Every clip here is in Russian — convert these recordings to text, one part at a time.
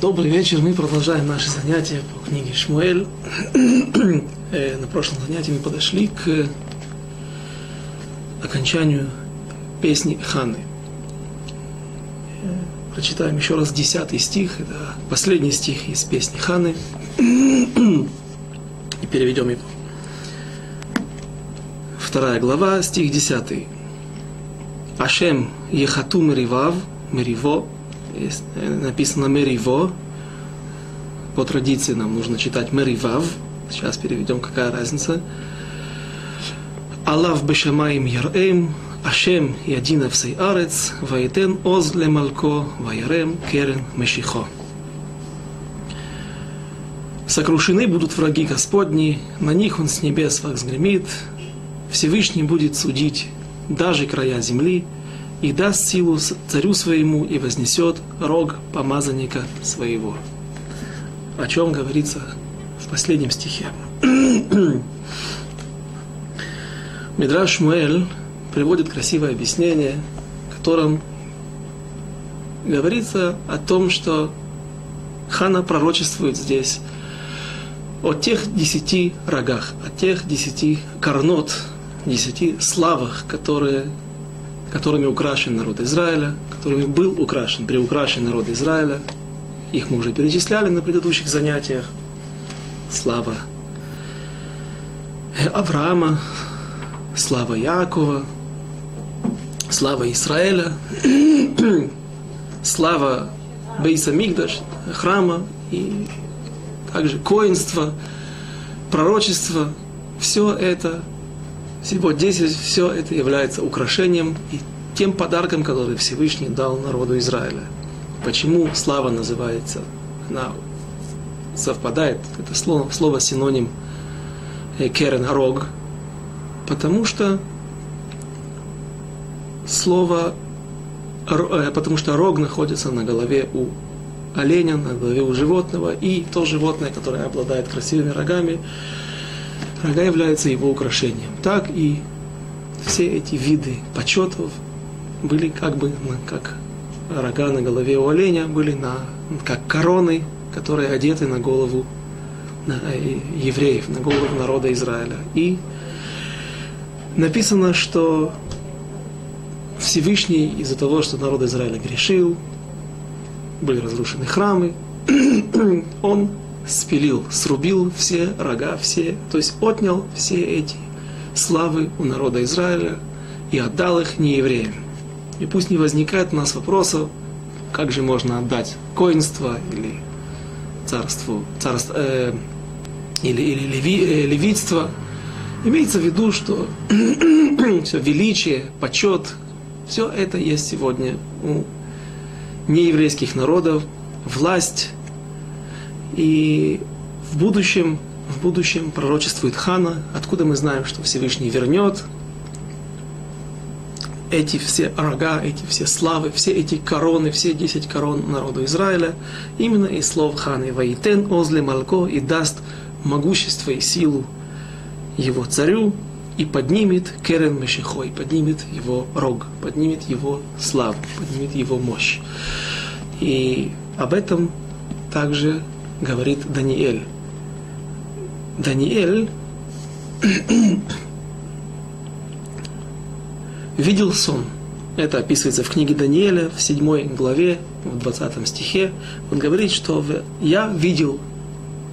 Добрый вечер. Мы продолжаем наши занятия по книге Шмуэль. Э, на прошлом занятии мы подошли к окончанию песни Ханы. Э, прочитаем еще раз десятый стих. Это последний стих из песни Ханы. И переведем его. Вторая глава, стих десятый. Ашем ехату меривав, мериво, Э, написано Мериво. По традиции нам нужно читать Меривав. Сейчас переведем, какая разница. Аллах бешамаим ярэм, Ашем ядина всей арец, ваитен оз лемалко, ваярем керен мешихо. Сокрушены будут враги Господни, на них Он с небес взгремит, Всевышний будет судить даже края земли, и даст силу царю своему и вознесет рог помазанника своего. О чем говорится в последнем стихе. Мидраш Шмуэль приводит красивое объяснение, в котором говорится о том, что Хана пророчествует здесь о тех десяти рогах, о тех десяти корнот, десяти славах, которые которыми украшен народ Израиля, которыми был украшен, приукрашен народ Израиля. Их мы уже перечисляли на предыдущих занятиях. Слава Авраама, слава Якова, слава Израиля, слава Бейса Мигдаш, храма и также коинство, пророчество. Все это всего 10, все это является украшением и тем подарком, который Всевышний дал народу Израиля. Почему слава называется? Она совпадает, это слово, слово синоним э, керен рог, потому что слово, э, потому что рог находится на голове у оленя, на голове у животного, и то животное, которое обладает красивыми рогами, рога являются его украшением. Так и все эти виды почетов были как бы как рога на голове у оленя, были на, как короны, которые одеты на голову на, э, евреев, на голову народа Израиля. И написано, что Всевышний из-за того, что народ Израиля грешил, были разрушены храмы, он спилил, срубил все рога, все, то есть отнял все эти славы у народа Израиля и отдал их неевреям. И пусть не возникает у нас вопросов, как же можно отдать коинство или царству, царство, э, или, или леви, э, левитство. Имеется в виду, что все величие, почет, все это есть сегодня у нееврейских народов, власть, и в будущем, в будущем пророчествует Хана, откуда мы знаем, что Всевышний вернет эти все рога, эти все славы, все эти короны, все десять корон народу Израиля, именно из слов Ханы «Ваитен озле малко» и даст могущество и силу его царю, и поднимет Керен Мешихой, поднимет его рог, поднимет его славу, поднимет его мощь. И об этом также говорит Даниэль. Даниэль видел сон. Это описывается в книге Даниэля в 7 главе, в 20 стихе. Он говорит, что я видел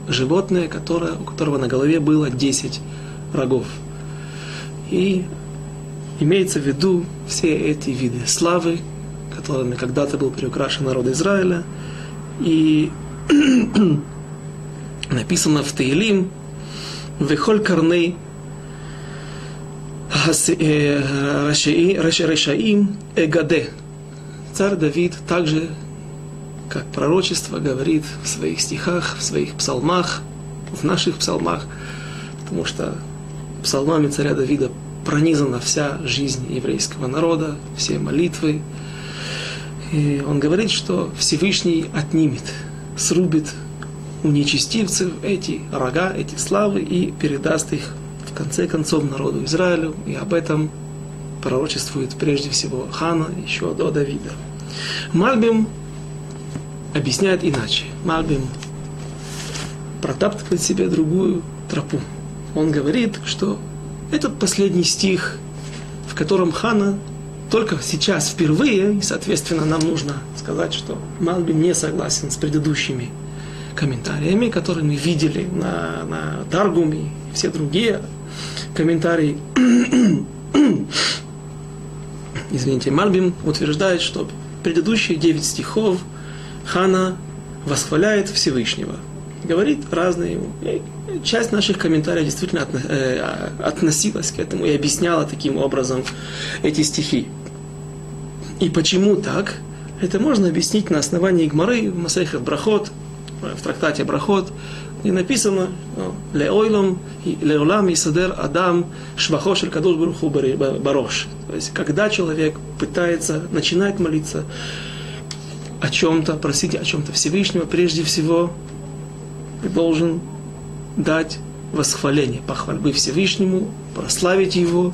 животное, которое, у которого на голове было 10 рогов. И имеется в виду все эти виды славы, которыми когда-то был приукрашен народ Израиля. И написано в Таилим, «Вехоль карней Рашаим Эгаде». Царь Давид также, как пророчество, говорит в своих стихах, в своих псалмах, в наших псалмах, потому что псалмами царя Давида пронизана вся жизнь еврейского народа, все молитвы. И он говорит, что Всевышний отнимет – срубит у нечестивцев эти рога, эти славы и передаст их в конце концов народу Израилю. И об этом пророчествует прежде всего Хана, еще до Давида. Мальбим объясняет иначе. Мальбим протаптывает себе другую тропу. Он говорит, что этот последний стих, в котором Хана только сейчас впервые, и, соответственно, нам нужно сказать, что Мальбим не согласен с предыдущими комментариями, которые мы видели на, на Даргуме и все другие комментарии. Извините, Мальбим утверждает, что предыдущие девять стихов Хана восхваляет Всевышнего. Говорит разные. Часть наших комментариев действительно э, относилась к этому и объясняла таким образом эти стихи. И почему так? Это можно объяснить на основании Гмары в Масейхат Брахот, в трактате Брахот, и написано «Леойлом, леолам и садер адам швахош аль кадуш баруху барош». То есть, когда человек пытается, начинает молиться о чем-то, просить о чем-то Всевышнего, прежде всего, должен дать восхваление, похвальбы Всевышнему, прославить Его,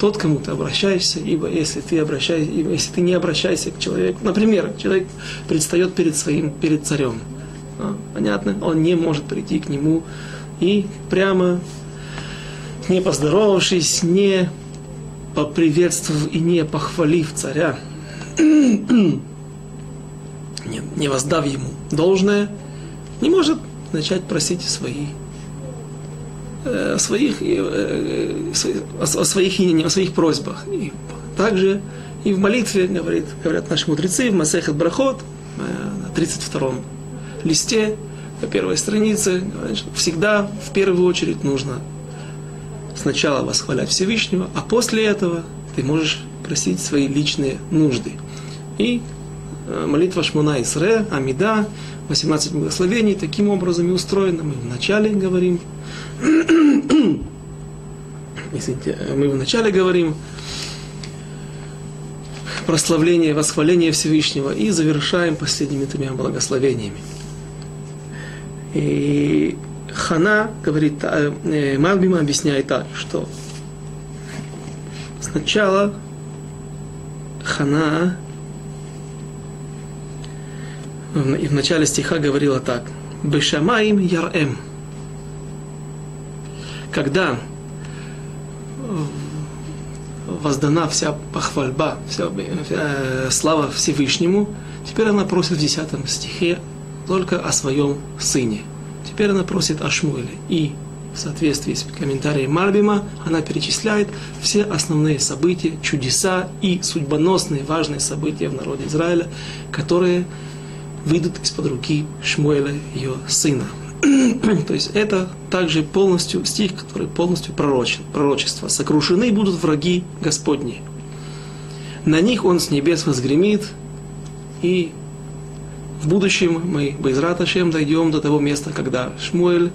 тот, кому ты обращаешься, ибо если ты, обращаешься, если ты не обращаешься к человеку, например, человек предстает перед своим, перед царем, а, понятно, он не может прийти к нему и прямо не поздоровавшись, не поприветствовав и не похвалив царя, не, не воздав ему должное, не может начать просить свои о своих, э, о своих, о своих просьбах. И также и в молитве говорит, говорят наши мудрецы в Масехет Брахот э, на 32-м листе, на первой странице, говорят, что всегда в первую очередь нужно сначала восхвалять Всевышнего, а после этого ты можешь просить свои личные нужды. И э, молитва Шмуна Исре, Амида, 18 благословений таким образом и устроена. Мы вначале говорим Извините, мы вначале говорим прославление, восхваление Всевышнего и завершаем последними тремя благословениями. И Хана говорит, э, Мальбима объясняет так, что сначала Хана и в начале стиха говорила так. Бешамаим ярем когда воздана вся похвальба, вся, э, слава Всевышнему, теперь она просит в 10 стихе только о своем сыне. Теперь она просит о Шмуэле. И в соответствии с комментарием Марбима она перечисляет все основные события, чудеса и судьбоносные важные события в народе Израиля, которые выйдут из-под руки Шмуэля, ее сына. То есть это также полностью стих, который полностью пророчен, пророчество. Сокрушены будут враги Господни. На них Он с небес возгремит, и в будущем мы, Байзрат Ашем, дойдем до того места, когда Шмуэль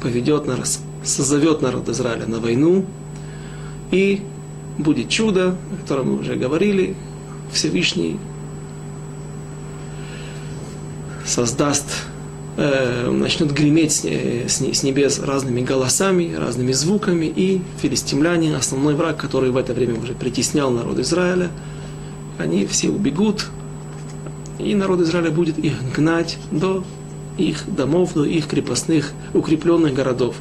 поведет народ, созовет народ Израиля на войну, и будет чудо, о котором мы уже говорили, Всевышний создаст э, начнет греметь с, с небес разными голосами, разными звуками, и филистимляне, основной враг, который в это время уже притеснял народ Израиля, они все убегут, и народ Израиля будет их гнать до их домов, до их крепостных, укрепленных городов.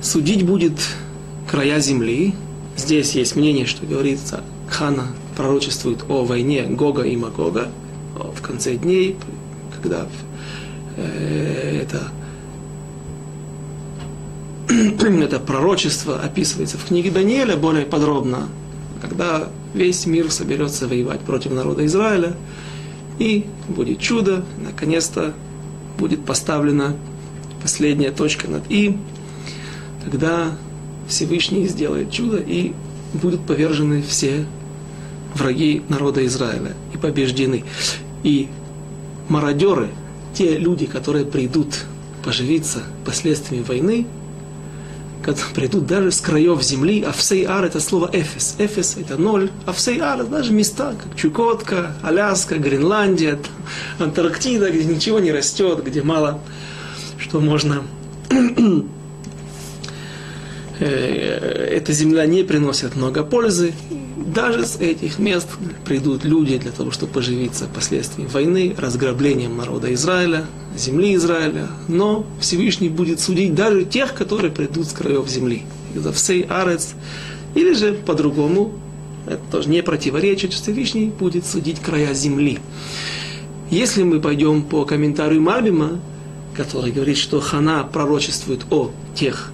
Судить будет края земли. Здесь есть мнение, что говорится, Хана пророчествует о войне Гога и Магога, в конце дней, когда э, это, это пророчество описывается в книге Даниэля более подробно, когда весь мир соберется воевать против народа Израиля, и будет чудо, наконец-то будет поставлена последняя точка над «и», тогда Всевышний сделает чудо, и будут повержены все враги народа Израиля и побеждены. И мародеры, те люди, которые придут поживиться последствиями войны, придут даже с краев земли, а всей ар это слово эфес. Эфес это ноль, а всей ар даже места, как Чукотка, Аляска, Гренландия, Антарктида, где ничего не растет, где мало что можно эта земля не приносит много пользы. Даже с этих мест придут люди для того, чтобы поживиться последствиями войны, разграблением народа Израиля, земли Израиля. Но Всевышний будет судить даже тех, которые придут с краев земли. За всей Арец. Или же по-другому, это тоже не противоречит, Всевышний будет судить края земли. Если мы пойдем по комментарию Мальбима, который говорит, что Хана пророчествует о тех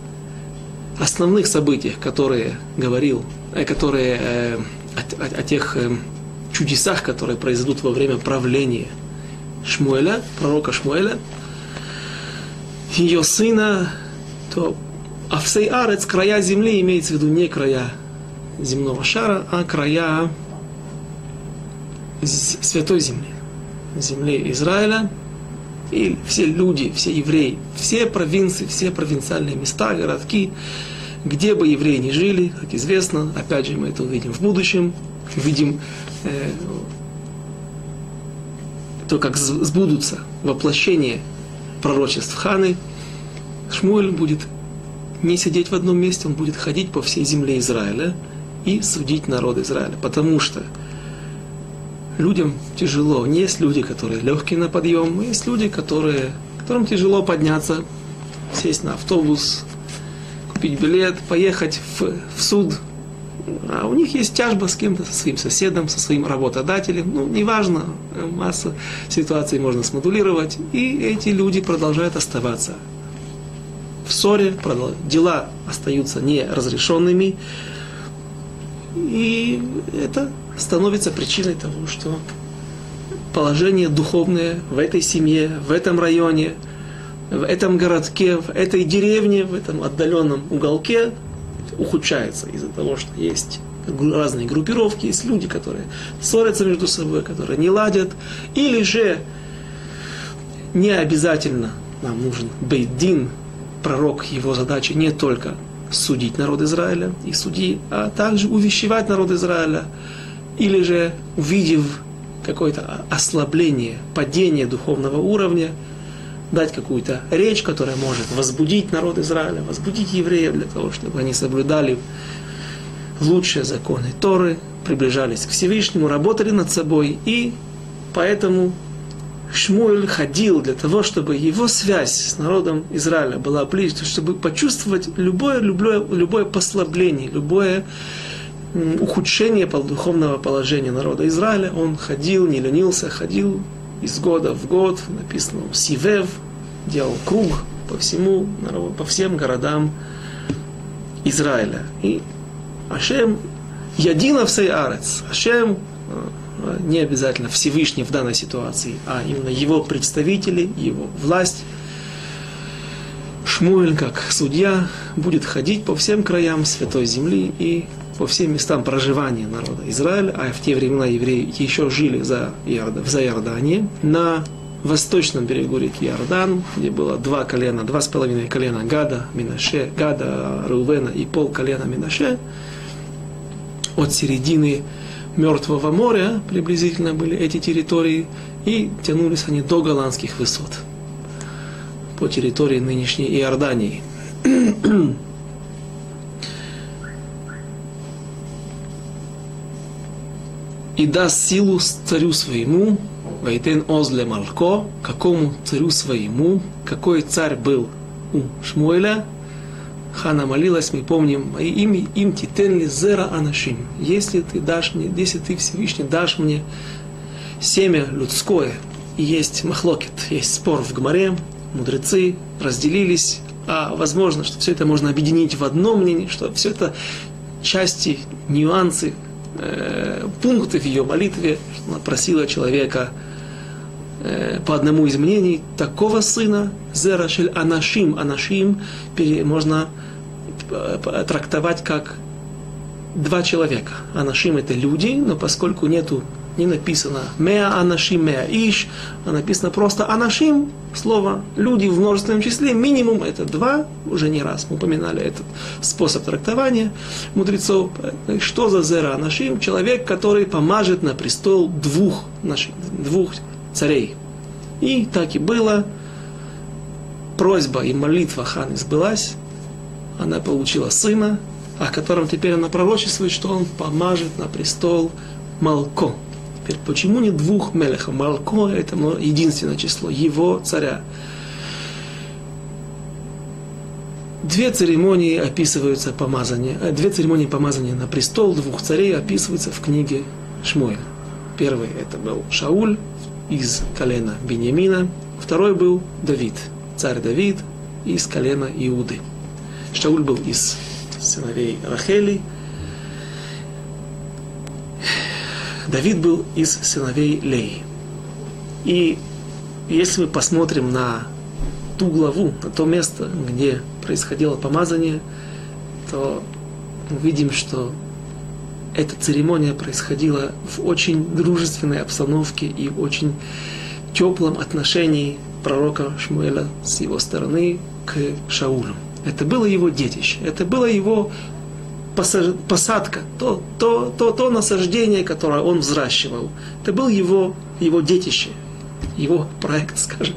основных событиях, которые говорил, э, которые, э, о, о, о тех э, чудесах, которые произойдут во время правления Шмуэля, пророка Шмуэля, ее сына, то а в сей арец, края земли, имеется в виду не края земного шара, а края святой земли, земли Израиля, и все люди, все евреи, все провинции, все провинциальные места, городки, где бы евреи ни жили, как известно, опять же мы это увидим в будущем, увидим э, то, как сбудутся воплощение пророчеств Ханы, Шмуэль будет не сидеть в одном месте, он будет ходить по всей земле Израиля и судить народ Израиля. Потому что людям тяжело. Не есть люди, которые легкие на подъем, есть люди, которые, которым тяжело подняться, сесть на автобус, купить билет, поехать в, в суд. А у них есть тяжба с кем-то, со своим соседом, со своим работодателем. Ну, неважно, масса ситуаций можно смодулировать. И эти люди продолжают оставаться в ссоре, дела остаются неразрешенными. И это становится причиной того, что положение духовное в этой семье, в этом районе, в этом городке, в этой деревне, в этом отдаленном уголке ухудшается из-за того, что есть разные группировки, есть люди, которые ссорятся между собой, которые не ладят, или же не обязательно нам нужен бейдин, пророк, его задача не только судить народ Израиля и суди, а также увещевать народ Израиля, или же увидев какое-то ослабление, падение духовного уровня, дать какую-то речь, которая может возбудить народ Израиля, возбудить евреев для того, чтобы они соблюдали лучшие законы Торы, приближались к Всевышнему, работали над собой, и поэтому Шмуэль ходил для того, чтобы его связь с народом Израиля была ближе, чтобы почувствовать любое, любое, любое послабление, любое ухудшение духовного положения народа Израиля. Он ходил, не ленился, ходил из года в год, написано Сивев, делал круг по всему, по всем городам Израиля. И Ашем Ядина всей арец. Ашем не обязательно Всевышний в данной ситуации, а именно его представители, его власть. Шмуэль, как судья, будет ходить по всем краям Святой Земли и по всем местам проживания народа Израиля, а в те времена евреи еще жили за, Иорда, за Иорданией, на восточном берегу реки Иордан, где было два колена, два с половиной колена Гада, Минаше, Гада, Рувена и пол колена Минаше, от середины Мертвого моря приблизительно были эти территории, и тянулись они до голландских высот по территории нынешней Иордании. и даст силу царю своему, Вайтен Озле Малко, какому царю своему, какой царь был у Шмуэля, Хана молилась, мы помним, мои имя им титенли зера анашим. Если ты дашь мне, если ты Всевышний дашь мне семя людское, и есть махлокет, есть спор в Гмаре, мудрецы разделились, а возможно, что все это можно объединить в одном мнении, что все это части, нюансы, э, пункты в ее молитве, что она просила человека по одному из мнений, такого сына, Зерашель Анашим, Анашим, можно э, трактовать как два человека. Анашим это люди, но поскольку нету, не написано Меа Анашим, Меа Иш, а написано просто Анашим, слово люди в множественном числе, минимум это два, уже не раз мы упоминали этот способ трактования мудрецов. Что за Зера Анашим? Человек, который помажет на престол двух, двух царей. И так и было. Просьба и молитва Ханы сбылась. она получила сына, о котором теперь она пророчествует, что он помажет на престол Малко. Теперь, почему не двух мелехов? Малко – это единственное число, его царя. Две церемонии описываются помазания, э, две церемонии помазания на престол двух царей описываются в книге Шмуэля. Первый это был Шауль из колена Бениамина, второй был Давид, царь Давид из колена Иуды. Шауль был из сыновей Рахели, Давид был из сыновей Леи. И если мы посмотрим на ту главу, на то место, где происходило помазание, то мы видим, что эта церемония происходила в очень дружественной обстановке и в очень теплом отношении пророка Шмуэля с его стороны к Шаулю. Это было его детище, это было его посадка, то, то, то, то насаждение, которое он взращивал. Это был его, его детище, его проект, скажем,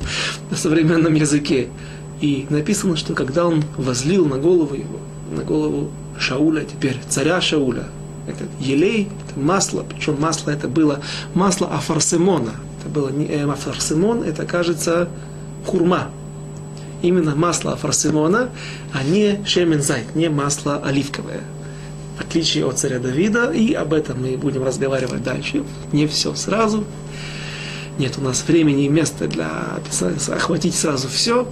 на современном языке. И написано, что когда он возлил на голову его, на голову Шауля, теперь царя Шауля, этот елей, это масло, причем масло это было масло афарсимона. Это было не э, афарсимон, это, кажется, хурма. Именно масло афарсимона, а не шемензайт, не масло оливковое. В отличие от царя Давида, и об этом мы будем разговаривать дальше. Не все сразу. Нет у нас времени и места для охватить сразу все.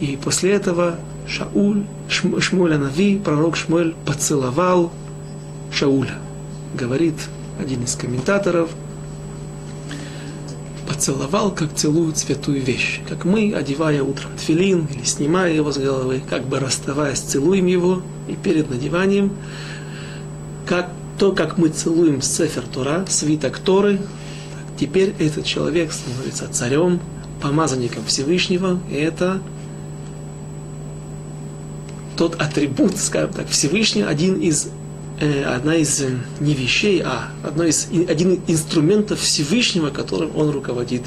И после этого Шауль, Шмуэль Анави, пророк Шмуэль поцеловал Шауля. Говорит один из комментаторов, поцеловал, как целуют святую вещь. Как мы, одевая утром тфилин или снимая его с головы, как бы расставаясь, целуем его, и перед надеванием, как то, как мы целуем Сефер Тора, свиток Торы, теперь этот человек становится царем, помазанником Всевышнего, и это тот атрибут, скажем так, Всевышний, один из одна из э, не вещей, а одно из, один инструментов Всевышнего, которым он руководит,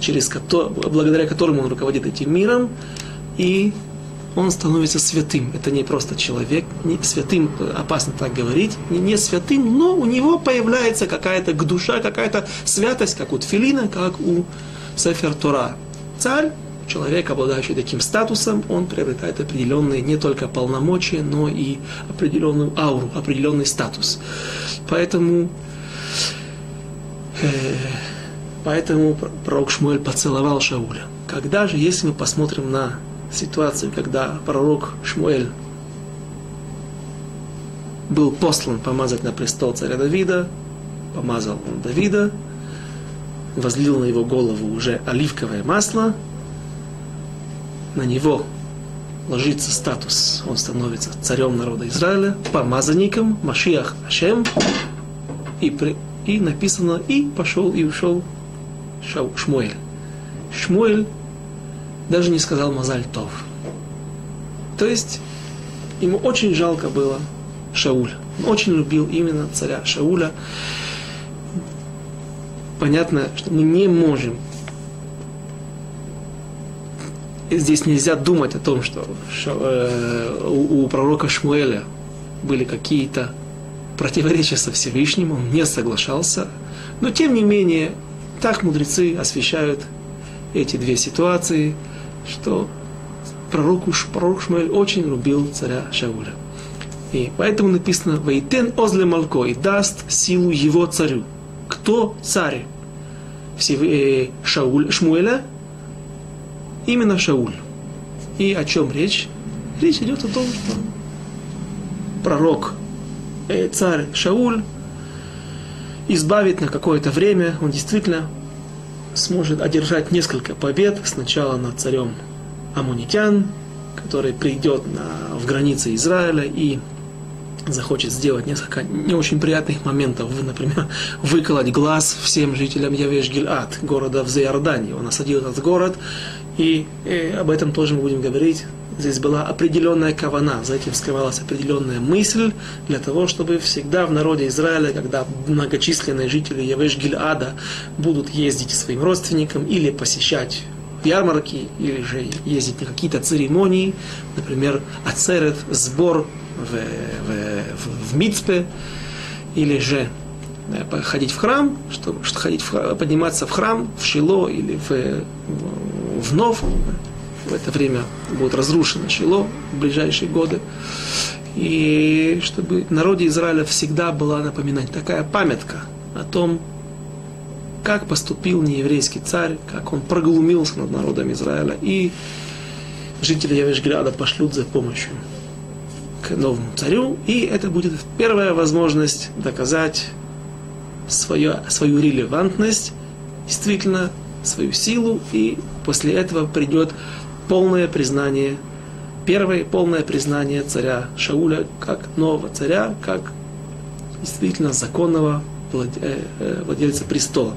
через благодаря которому он руководит этим миром, и он становится святым. Это не просто человек, не святым, опасно так говорить, не, не святым, но у него появляется какая-то душа, какая-то святость, как у Тфилина, как у Сефер Тора. Царь человек, обладающий таким статусом, он приобретает определенные не только полномочия, но и определенную ауру, определенный статус. Поэтому, э, поэтому пророк Шмуэль поцеловал Шауля. Когда же, если мы посмотрим на ситуацию, когда пророк Шмуэль был послан помазать на престол царя Давида, помазал он Давида, возлил на его голову уже оливковое масло – на него ложится статус, он становится царем народа Израиля, помазанником, Машиах Ашем, и, при, и написано, и пошел и ушел Шау, Шмуэль. Шмуэль даже не сказал Мазаль Тов. То есть ему очень жалко было Шауля. Он очень любил именно царя Шауля. Понятно, что мы не можем здесь нельзя думать о том, что э, у, пророка Шмуэля были какие-то противоречия со Всевышним, он не соглашался. Но тем не менее, так мудрецы освещают эти две ситуации, что пророк, пророк Шмуэль очень любил царя Шауля. И поэтому написано «Вейтен озле малко» и даст силу его царю. Кто царь? Э, Шауль, Шмуэля именно Шауль. И о чем речь? Речь идет о том, что пророк, э, царь Шауль избавит на какое-то время, он действительно сможет одержать несколько побед, сначала над царем Амунитян, который придет на, в границы Израиля и захочет сделать несколько не очень приятных моментов, например, выколоть глаз всем жителям Явеш-Гильад, города в Зайордании. Он осадил этот город, и, и об этом тоже мы будем говорить. Здесь была определенная кавана, за этим скрывалась определенная мысль для того, чтобы всегда в народе Израиля, когда многочисленные жители Явеш Гильада будут ездить своим родственникам или посещать ярмарки или же ездить на какие-то церемонии, например, ацерет, сбор в, в, в Мицпе, или же э, ходить в храм, чтобы что ходить в, подниматься в храм, в Шило или в, в Нов. В это время будет разрушено Шило в ближайшие годы. И чтобы народе Израиля всегда была напоминать такая памятка о том, как поступил нееврейский царь, как он проглумился над народом Израиля. И жители Явешграда пошлют за помощью к новому царю. И это будет первая возможность доказать свою, свою релевантность, действительно свою силу. И после этого придет полное признание, первое полное признание царя Шауля как нового царя, как действительно законного э, э, владельца престола.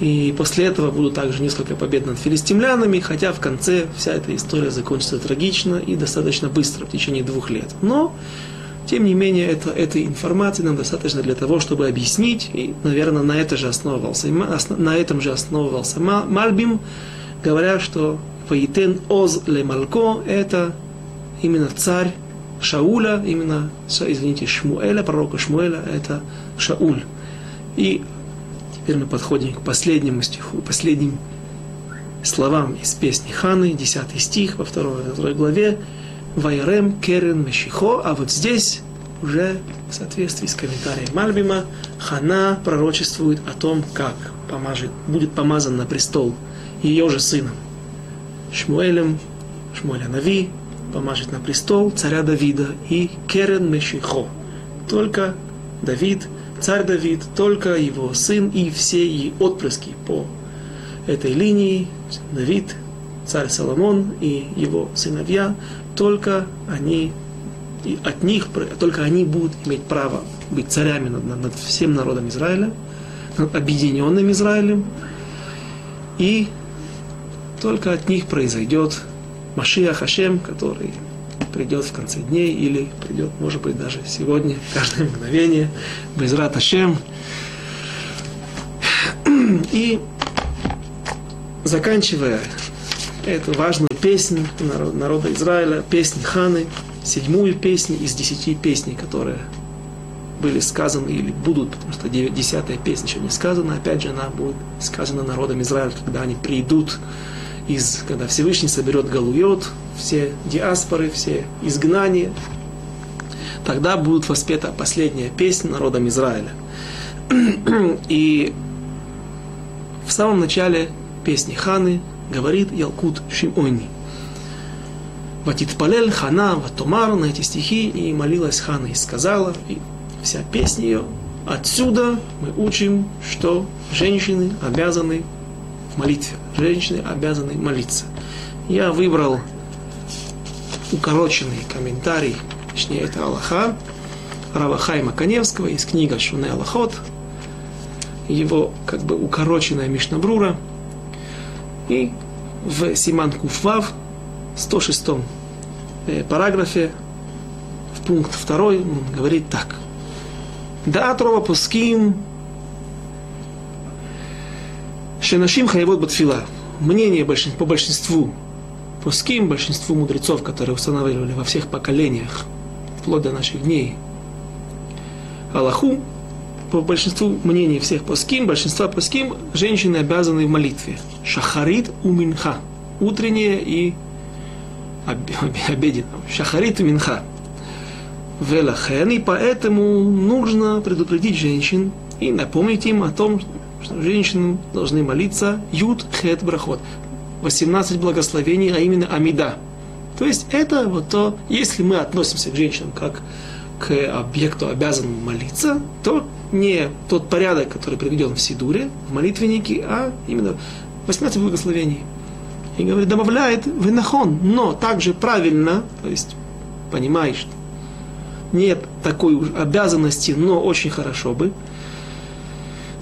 И после этого будут также несколько побед над филистимлянами, хотя в конце вся эта история закончится трагично и достаточно быстро, в течение двух лет. Но, тем не менее, это, этой информации нам достаточно для того, чтобы объяснить, и, наверное, на, это же основывался, на этом же основывался Мальбим, говоря, что Ваитен Оз Ле Малко – это именно царь Шауля, именно, извините, Шмуэля, пророка Шмуэля, это Шауль. И Теперь мы подходим к последнему стиху, последним словам из песни Ханы, 10 стих во второй, второй главе. Вайрем керен мешихо, а вот здесь уже в соответствии с комментарием Мальбима, Хана пророчествует о том, как помажет, будет помазан на престол ее же сыном. Шмуэлем, Шмуэля Нави, помажет на престол царя Давида и Керен Мешихо. Только Давид царь Давид, только его сын и все и отпрыски по этой линии, Давид, царь Соломон и его сыновья, только они, и от них, только они будут иметь право быть царями над, над всем народом Израиля, над объединенным Израилем, и только от них произойдет Машия Хашем, который придет в конце дней или придет, может быть, даже сегодня, каждое мгновение, без Раташем. И заканчивая эту важную песню народа Израиля, песнь Ханы, седьмую песню из десяти песней, которые были сказаны или будут, потому что десятая песня еще не сказана, опять же она будет сказана народом Израиля, когда они придут из, когда Всевышний соберет Галуйот, все диаспоры, все изгнания, тогда будет воспета последняя песня народом Израиля. И в самом начале песни Ханы говорит Ялкут Шимойни. Ватитпалель Хана Ватомар на эти стихи и молилась Хана и сказала, и вся песня ее, отсюда мы учим, что женщины обязаны в молитве, женщины обязаны молиться. Я выбрал укороченный комментарий, точнее это Аллаха, Равахайма Каневского из книги Шуне Аллахот, его как бы укороченная Мишнабрура, и в Симан Куфвав, 106 э, параграфе, в пункт 2 он говорит так. Да Атрова Пуским Шенашим Хаевод Батфила. Мнение по большинству пуским, большинству мудрецов, которые устанавливали во всех поколениях, вплоть до наших дней, Аллаху, по большинству мнений всех пуским, большинства пуским, женщины обязаны в молитве. Шахарит у минха. Утреннее и обеденное. Шахарит у минха. Велахен, и поэтому нужно предупредить женщин и напомнить им о том, что женщины должны молиться Юд Хет Брахот. 18 благословений, а именно Амида. То есть это вот то, если мы относимся к женщинам как к объекту, обязанному молиться, то не тот порядок, который приведен в Сидуре, в молитвеннике, а именно 18 благословений. И говорит, добавляет винахон, но также правильно, то есть понимаешь, нет такой обязанности, но очень хорошо бы,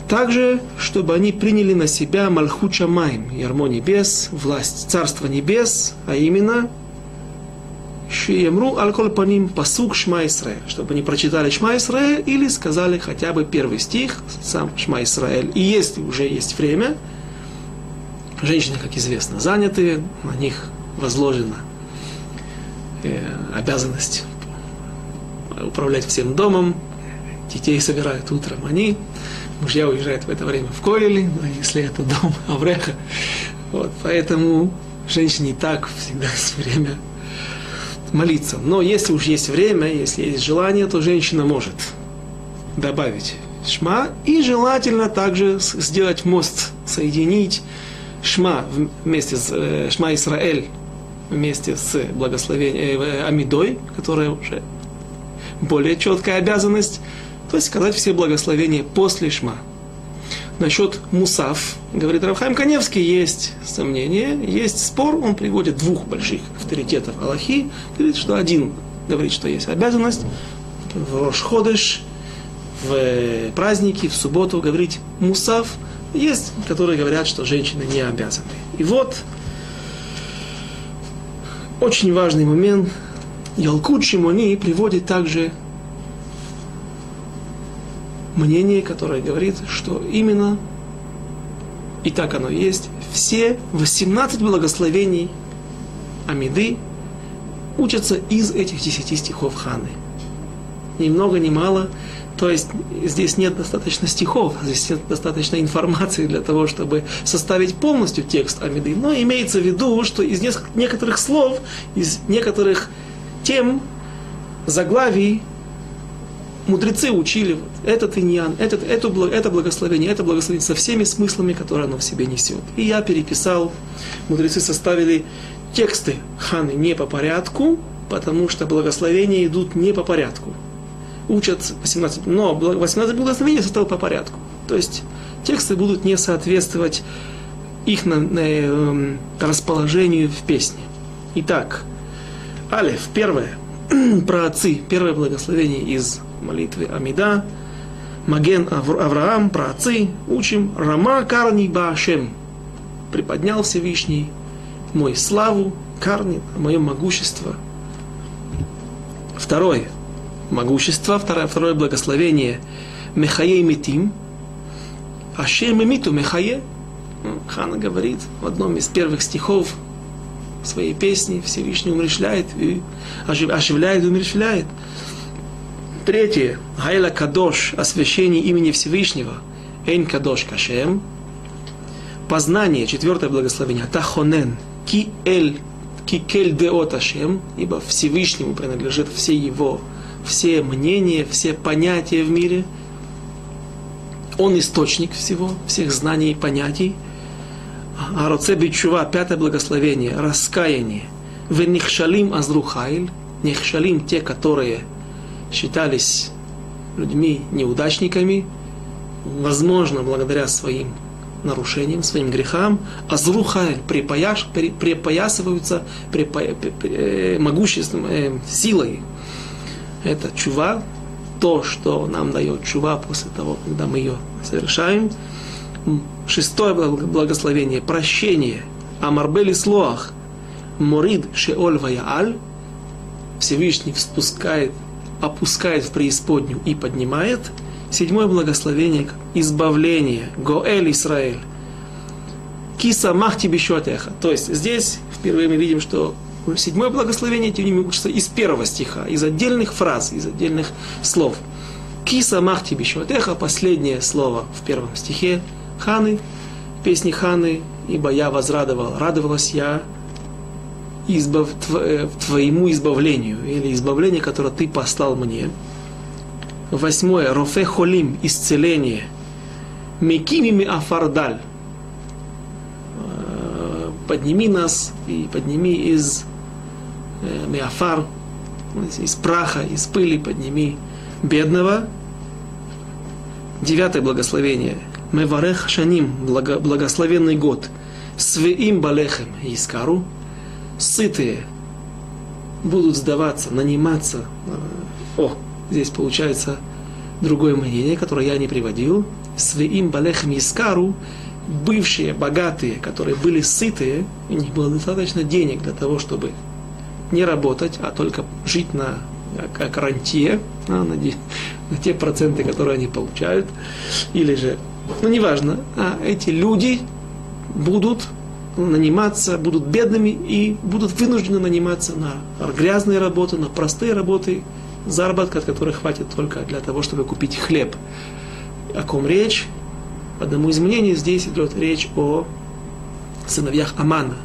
также, чтобы они приняли на себя Мальхуча Майм, ярмо небес, власть Царства небес, а именно Шиемру аль паним пасук Шма Исраэль, чтобы они прочитали Шма Исраэль или сказали хотя бы первый стих, сам Шма Исраэль. И если уже есть время, Женщины, как известно, заняты, на них возложена э, обязанность управлять всем домом, детей собирают утром. Они, мужья уезжают в это время в Койле, но если это дом Авреха, вот, поэтому женщине так всегда есть время молиться. Но если уж есть время, если есть желание, то женщина может добавить шма и желательно также сделать мост, соединить шма вместе с э, шма Исраэль вместе с благословением э, Амидой, которая уже более четкая обязанность, то есть сказать все благословения после шма. Насчет мусав, говорит Равхайм Каневский, есть сомнение, есть спор, он приводит двух больших авторитетов Аллахи, говорит, что один говорит, что есть обязанность в Рошходыш, в праздники, в субботу говорить мусав, есть, которые говорят, что женщины не обязаны. И вот очень важный момент. Ялкут Шимони приводит также мнение, которое говорит, что именно, и так оно есть, все 18 благословений Амиды учатся из этих 10 стихов Ханы. Ни много, ни мало. То есть здесь нет достаточно стихов, здесь нет достаточно информации для того, чтобы составить полностью текст Амиды. Но имеется в виду, что из некоторых слов, из некоторых тем, заглавий мудрецы учили вот, этот иньян, этот, это, это благословение, это благословение со всеми смыслами, которые оно в себе несет. И я переписал, мудрецы составили тексты ханы не по порядку, потому что благословения идут не по порядку. Учат 18, но 18 благословений составил по порядку. То есть тексты будут не соответствовать их на, на, э, расположению в песне. Итак, Алиф, первое, про отцы, первое благословение из молитвы Амида, Маген Авраам, про отцы, учим Рама Карни Баашем. Приподнял Всевышний мой славу, Карни, мое могущество. Второе, могущество, второе, второе благословение Мехае Митим, Ашем Миту Мехае. Хана говорит в одном из первых стихов своей песни, Всевышний умерщвляет и оживляет и умерщвляет. Третье. Хайла Кадош, освящение имени Всевышнего. Эйн Кадош Кашем. Познание, четвертое благословение. Тахонен, ки эль, ки кель деот Ашем, ибо Всевышнему принадлежит все его, все мнения, все понятия в мире. Он источник всего, всех знаний и понятий. Ароце бичува, пятое благословение, раскаяние. Венихшалим азрухайль, нихшалим те, которые считались людьми неудачниками, возможно, благодаря своим нарушениям, своим грехам, а зрухайль припояш, при, припоясываются припо, при, при, э, могуществом, э, силой. Это чува, то, что нам дает чува после того, когда мы ее совершаем. Шестое благословение, прощение. Амарбели слоах, морид шеоль ваяаль, Всевышний спускает опускает в преисподнюю и поднимает. Седьмое благословение – избавление. Гоэль Исраэль. Киса махти бишотеха. То есть здесь впервые мы видим, что седьмое благословение, тем не менее, учится из первого стиха, из отдельных фраз, из отдельных слов. Киса махти бишотеха, последнее слово в первом стихе Ханы, песни Ханы, ибо я возрадовал, радовалась я избав, э, твоему избавлению, или избавление, которое ты послал мне. Восьмое. Рофе холим, исцеление. Мекимими афардаль. Э, подними нас и подними из э, меафар, из праха, из пыли подними бедного. Девятое благословение. Меварех шаним, благословенный год. Свеим балехем искару сытые будут сдаваться, наниматься. О, здесь получается другое мнение, которое я не приводил. Своим балехам искару, бывшие богатые, которые были сытые, у них было достаточно денег для того, чтобы не работать, а только жить на как рантье, а, на, на те проценты, которые они получают, или же, ну неважно, а эти люди будут наниматься, будут бедными и будут вынуждены наниматься на грязные работы, на простые работы, заработка, от которых хватит только для того, чтобы купить хлеб. О ком речь? По одному из мнений здесь идет речь о сыновьях Амана.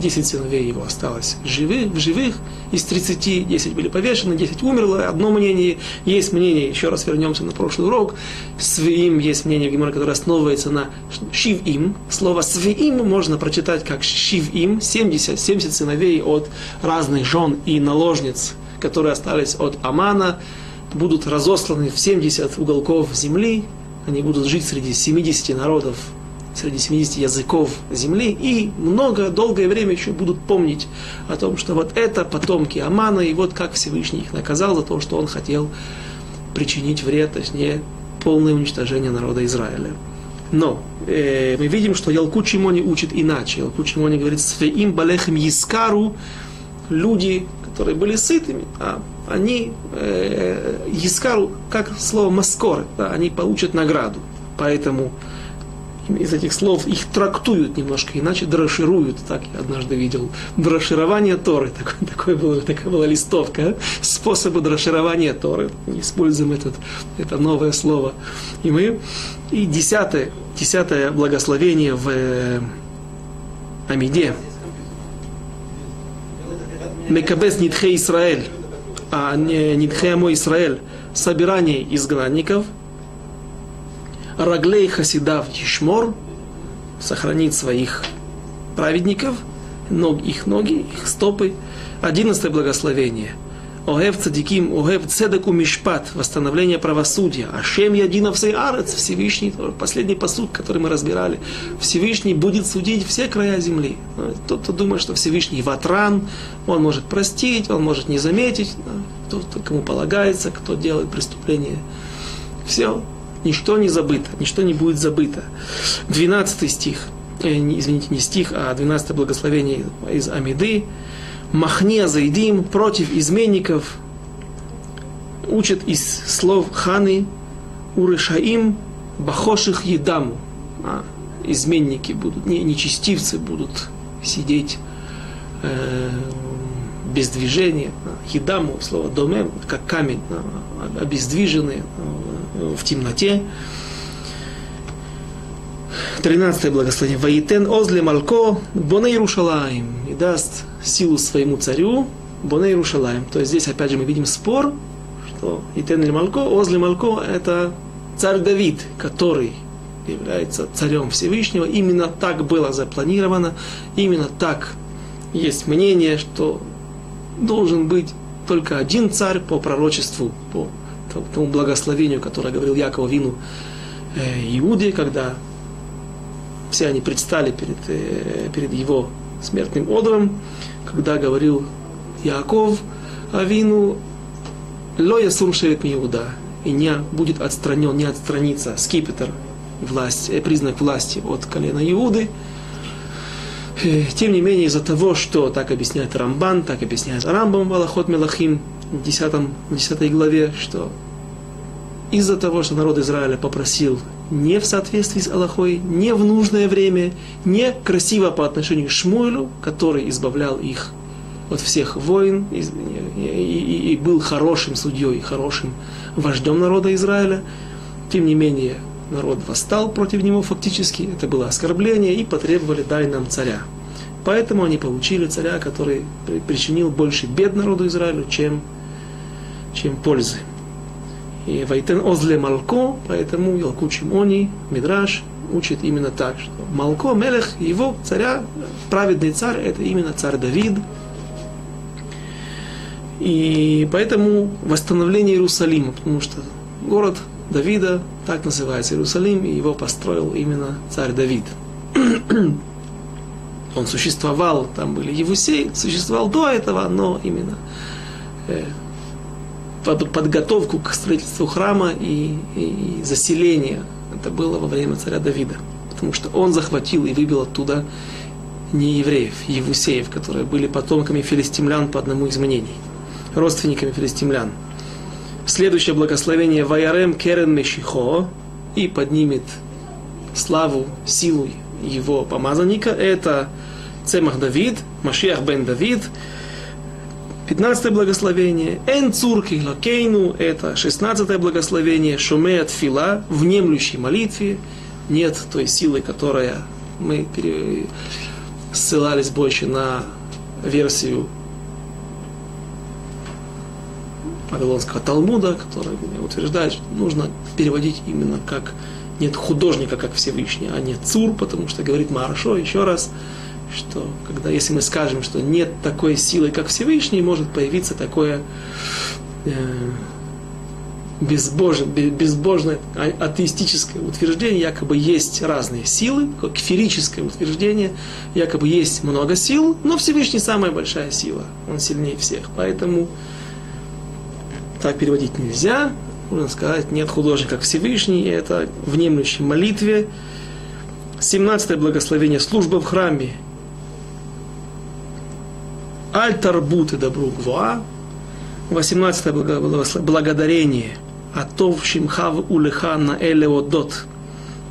Десять сыновей его осталось живых, в живых, из 30 10 были повешены, 10 умерло. Одно мнение, есть мнение, еще раз вернемся на прошлый урок, свиим есть мнение Гимора, которое основывается на шивим. Слово свиим можно прочитать как шивим, 70, 70 сыновей от разных жен и наложниц, которые остались от Амана, будут разосланы в 70 уголков земли, они будут жить среди 70 народов 70 языков земли, и много, долгое время еще будут помнить о том, что вот это потомки Амана, и вот как Всевышний их наказал за то, что он хотел причинить вред, точнее, полное уничтожение народа Израиля. Но э, мы видим, что Ялкут Шимони учит иначе. Ялкут Шимони говорит, «Свеим балехем искару» люди, которые были сытыми, а они, э, искару, как слово маскор, да, они получат награду. Поэтому из этих слов их трактуют немножко иначе, дрошируют, так я однажды видел. Дроширование Торы, такое, такое было, такая была листовка, способы дроширования Торы. Используем этот, это новое слово. И мы, и десятое, десятое благословение в э, Амиде. Мекабес Нидхе Израиль, а не Нидхе Амо Израиль, собирание изгнанников – Раглей Хасидав Ишмор сохранит своих праведников, ног, их ноги, их стопы. Одиннадцатое благословение. Огев цадиким, огев цедаку мишпат, восстановление правосудия. Ашем ядинов арец, Всевышний, последний посуд, который мы разбирали. Всевышний будет судить все края земли. Тот, кто думает, что Всевышний ватран, он может простить, он может не заметить, тот, кому полагается, кто делает преступление. Все, Ничто не забыто, ничто не будет забыто. 12 стих, э, извините, не стих, а 12 благословение из Амиды. Махне заидим против изменников, учат из слов ханы урышаим бахоших едаму. А, изменники будут, не, нечестивцы будут сидеть э, без движения. Едаму, слово домем, как камень, обездвиженные, в темноте. Тринадцатое благословение. Ваитен озле малко боне Иерушалаем. И даст силу своему царю боне Иерушалаем. То есть здесь опять же мы видим спор, что Итен ли малко, озле малко это царь Давид, который является царем Всевышнего. Именно так было запланировано, именно так есть мнение, что должен быть только один царь по пророчеству, по тому благословению, которое говорил Якова Вину э, Иуде, когда все они предстали перед, э, перед его смертным одром, когда говорил Яков Авину, Лоя Сумшевит Иуда, и не будет отстранен, не отстранится скипетр, власть, э, признак власти от колена Иуды. Тем не менее, из-за того, что так объясняет Рамбан, так объясняет Рамбам Валахот Мелахим, в 10, в 10 главе, что из-за того, что народ Израиля попросил не в соответствии с Аллахой, не в нужное время, не красиво по отношению к Шмуэлю, который избавлял их от всех войн и, и, и, был хорошим судьей, хорошим вождем народа Израиля. Тем не менее, народ восстал против него фактически, это было оскорбление, и потребовали «дай нам царя». Поэтому они получили царя, который причинил больше бед народу Израилю, чем, чем пользы. И Вайтен Озле Малко, поэтому Ялкут Шимони, Мидраш учит именно так, что Малко, Мелех, его царя, праведный царь, это именно царь Давид. И поэтому восстановление Иерусалима, потому что город Давида, так называется Иерусалим, и его построил именно царь Давид. Он существовал, там были Евусей, существовал до этого, но именно э, под, подготовку к строительству храма и, и, и заселения. Это было во время царя Давида. Потому что он захватил и выбил оттуда не евреев, евусеев, которые были потомками филистимлян по одному из мнений, родственниками филистимлян. Следующее благословение Ваярем Керен Мешихо и поднимет славу, силу его помазанника. Это Цемах Давид, Машиах бен Давид, 15 благословение, Эн Цурки Лакейну, это 16 благословение, Шумеят Фила, внемлющей молитве, нет той силы, которая мы пере... ссылались больше на версию Вавилонского Талмуда, который утверждает, что нужно переводить именно как нет художника, как Всевышний, а нет цур, потому что говорит Маршо еще раз, что когда, если мы скажем, что нет такой силы, как Всевышний, может появиться такое э, безбожное, безбожное а, атеистическое утверждение, якобы есть разные силы, как утверждение, якобы есть много сил, но Всевышний самая большая сила, он сильнее всех. Поэтому так переводить нельзя, можно сказать, нет художника, как Всевышний, это внемлющей молитве. 17 благословение, служба в храме. Аль-Тарбут и добру гвуа. 18 благодарение. Атов шимхав улеха на элеодот.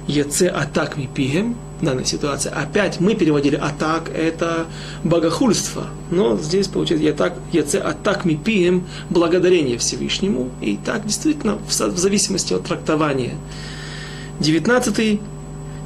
Еце атак ми пием данной ситуации. Опять мы переводили атак, это богохульство. Но здесь получается я так, яце атак ми пием благодарение Всевышнему. И так действительно в зависимости от трактования. 19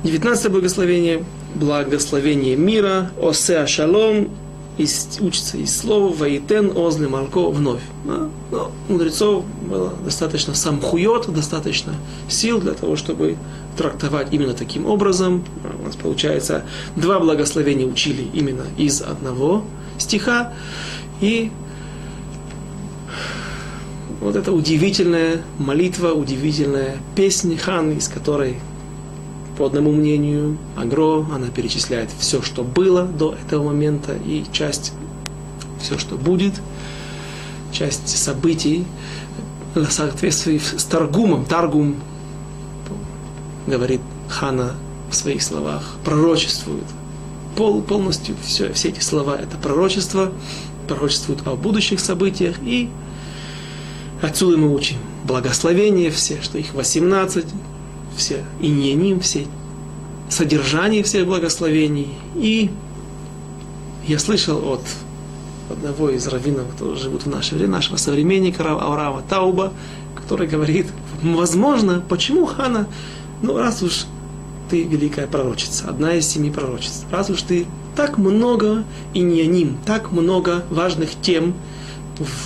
19 благословение, благословение мира, осе шалом, из, учится из слова «Ваитен озли малко» вновь. Но, но мудрецов было достаточно самхуйот, достаточно сил для того, чтобы трактовать именно таким образом. У нас получается два благословения учили именно из одного стиха. И вот эта удивительная молитва, удивительная песня Ханы, из которой, по одному мнению, Агро, она перечисляет все, что было до этого момента, и часть, все, что будет, часть событий, в соответствии с Таргумом. Таргум говорит Хана в своих словах, пророчествует. Пол, полностью все, все эти слова это пророчество, пророчествуют о будущих событиях, и отсюда мы учим благословение все, что их 18, все иньяним, все содержание всех благословений. И я слышал от одного из раввинов, которые живут в наше время, нашего современника Авраама Тауба, который говорит, возможно, почему Хана ну, раз уж ты великая пророчица, одна из семи пророчиц, раз уж ты так много и не ним, так много важных тем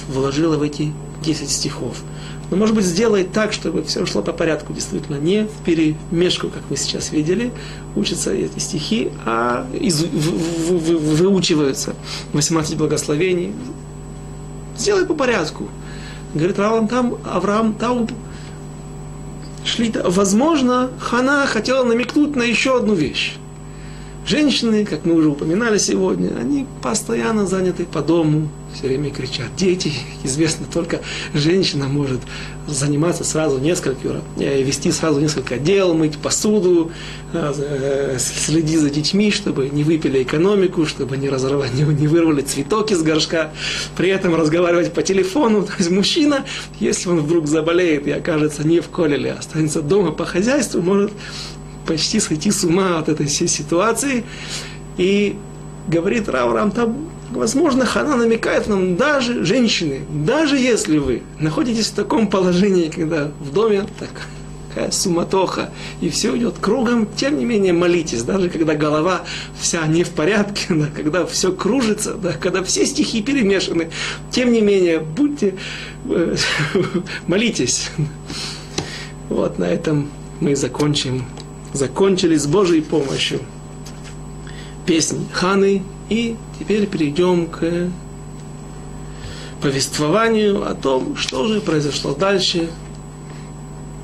вложила в эти 10 стихов. Но, может быть, сделай так, чтобы все шло по порядку, действительно, не в перемешку, как мы сейчас видели, учатся эти стихи, а из, в, в, в, выучиваются 18 благословений. Сделай по порядку. Говорит Авраам, там, Авраам Тауб шли, возможно, Хана хотела намекнуть на еще одну вещь. Женщины, как мы уже упоминали сегодня, они постоянно заняты по дому, все время кричат. Дети, известно, только женщина может заниматься сразу несколько, э, вести сразу несколько дел, мыть посуду, э, следить за детьми, чтобы не выпили экономику, чтобы не, разорвали, не вырвали цветок из горшка, при этом разговаривать по телефону. То есть мужчина, если он вдруг заболеет и окажется не в колеле, а останется дома по хозяйству, может почти сойти с ума от этой всей ситуации. И говорит Рав там, возможно, Хана намекает нам, даже женщины, даже если вы находитесь в таком положении, когда в доме так, такая суматоха, и все идет кругом, тем не менее молитесь, даже когда голова вся не в порядке, да, когда все кружится, да, когда все стихи перемешаны, тем не менее, будьте, э, молитесь. Вот на этом мы закончим закончили с Божьей помощью песни Ханы, и теперь перейдем к повествованию о том, что же произошло дальше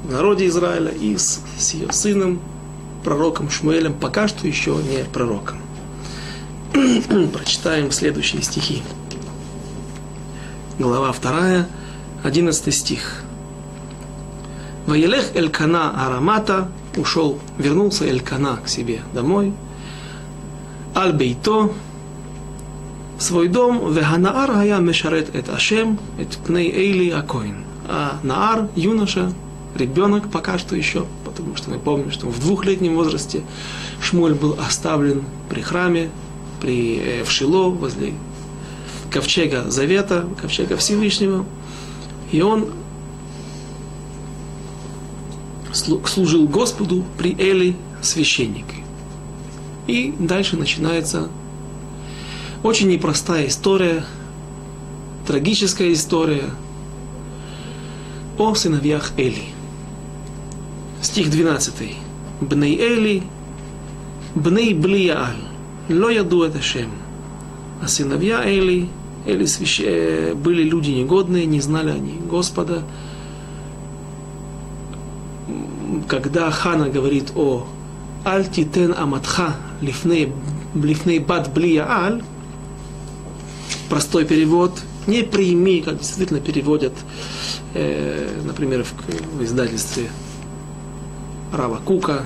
в народе Израиля и с, с ее сыном, пророком Шмуэлем, пока что еще не пророком. Прочитаем следующие стихи. Глава 2, 11 стих. Ваелех Элькана Арамата ушел, вернулся Элькана к себе домой. Аль-Бейто, свой дом, Веханаар Хая Мешарет Эт Ашем, Эт Пней Эйли Акоин. А Наар, юноша, ребенок пока что еще, потому что мы помним, что в двухлетнем возрасте Шмуль был оставлен при храме, при, э, в Шило, возле ковчега Завета, ковчега Всевышнего. И он служил Господу при Эли священнике. И дальше начинается очень непростая история, трагическая история о сыновьях Эли. Стих 12. Бней Эли, бней Блияаль, ло яду это шем. А сыновья Эли, Эли свящ... Были люди негодные, не знали они Господа. Когда Хана говорит о Альтитен Аматха лифней, лифней бат блияаль, простой перевод, не прими, как действительно переводят, э, например, в, в издательстве Рава Кука,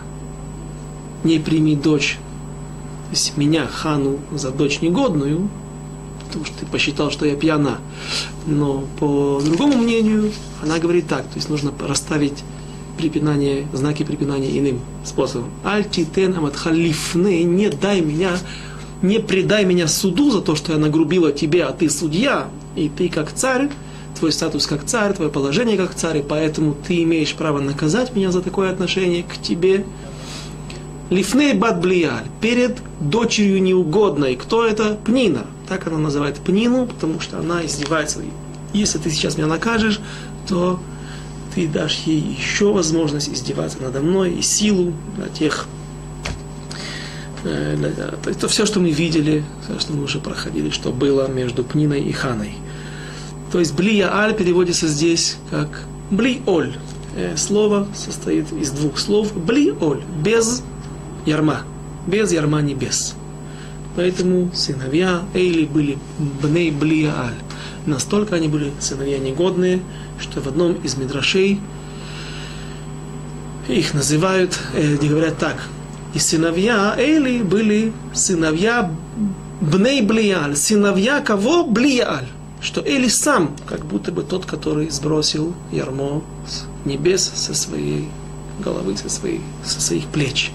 не прими дочь, то есть меня, Хану, за дочь негодную, потому что ты посчитал, что я пьяна. Но по другому мнению, она говорит так, то есть нужно расставить препинание, знаки препинания иным способом. Альтитен аматхалифне, не дай меня не предай меня суду за то, что я нагрубила тебе, а ты судья, и ты как царь, твой статус как царь, твое положение как царь, и поэтому ты имеешь право наказать меня за такое отношение к тебе. Лифней бат блияль, перед дочерью неугодной. Кто это? Пнина. Так она называет Пнину, потому что она издевается. Если ты сейчас меня накажешь, то ты дашь ей еще возможность издеваться надо мной и силу для тех Э, это все, что мы видели, все, что мы уже проходили, что было между Пниной и Ханой. То есть Блия Аль переводится здесь как Бли Оль. Э, слово состоит из двух слов. Бли Оль, без ярма, без ярма небес. Поэтому сыновья Эйли были Бней Блия Аль. Настолько они были сыновья негодные, что в одном из мидрашей их называют, э, говорят так, и сыновья Эли были сыновья Бней Блияль, сыновья кого? Блияль. Что Эли сам, как будто бы тот, который сбросил ярмо с небес со своей головы, со, своей, со своих плеч.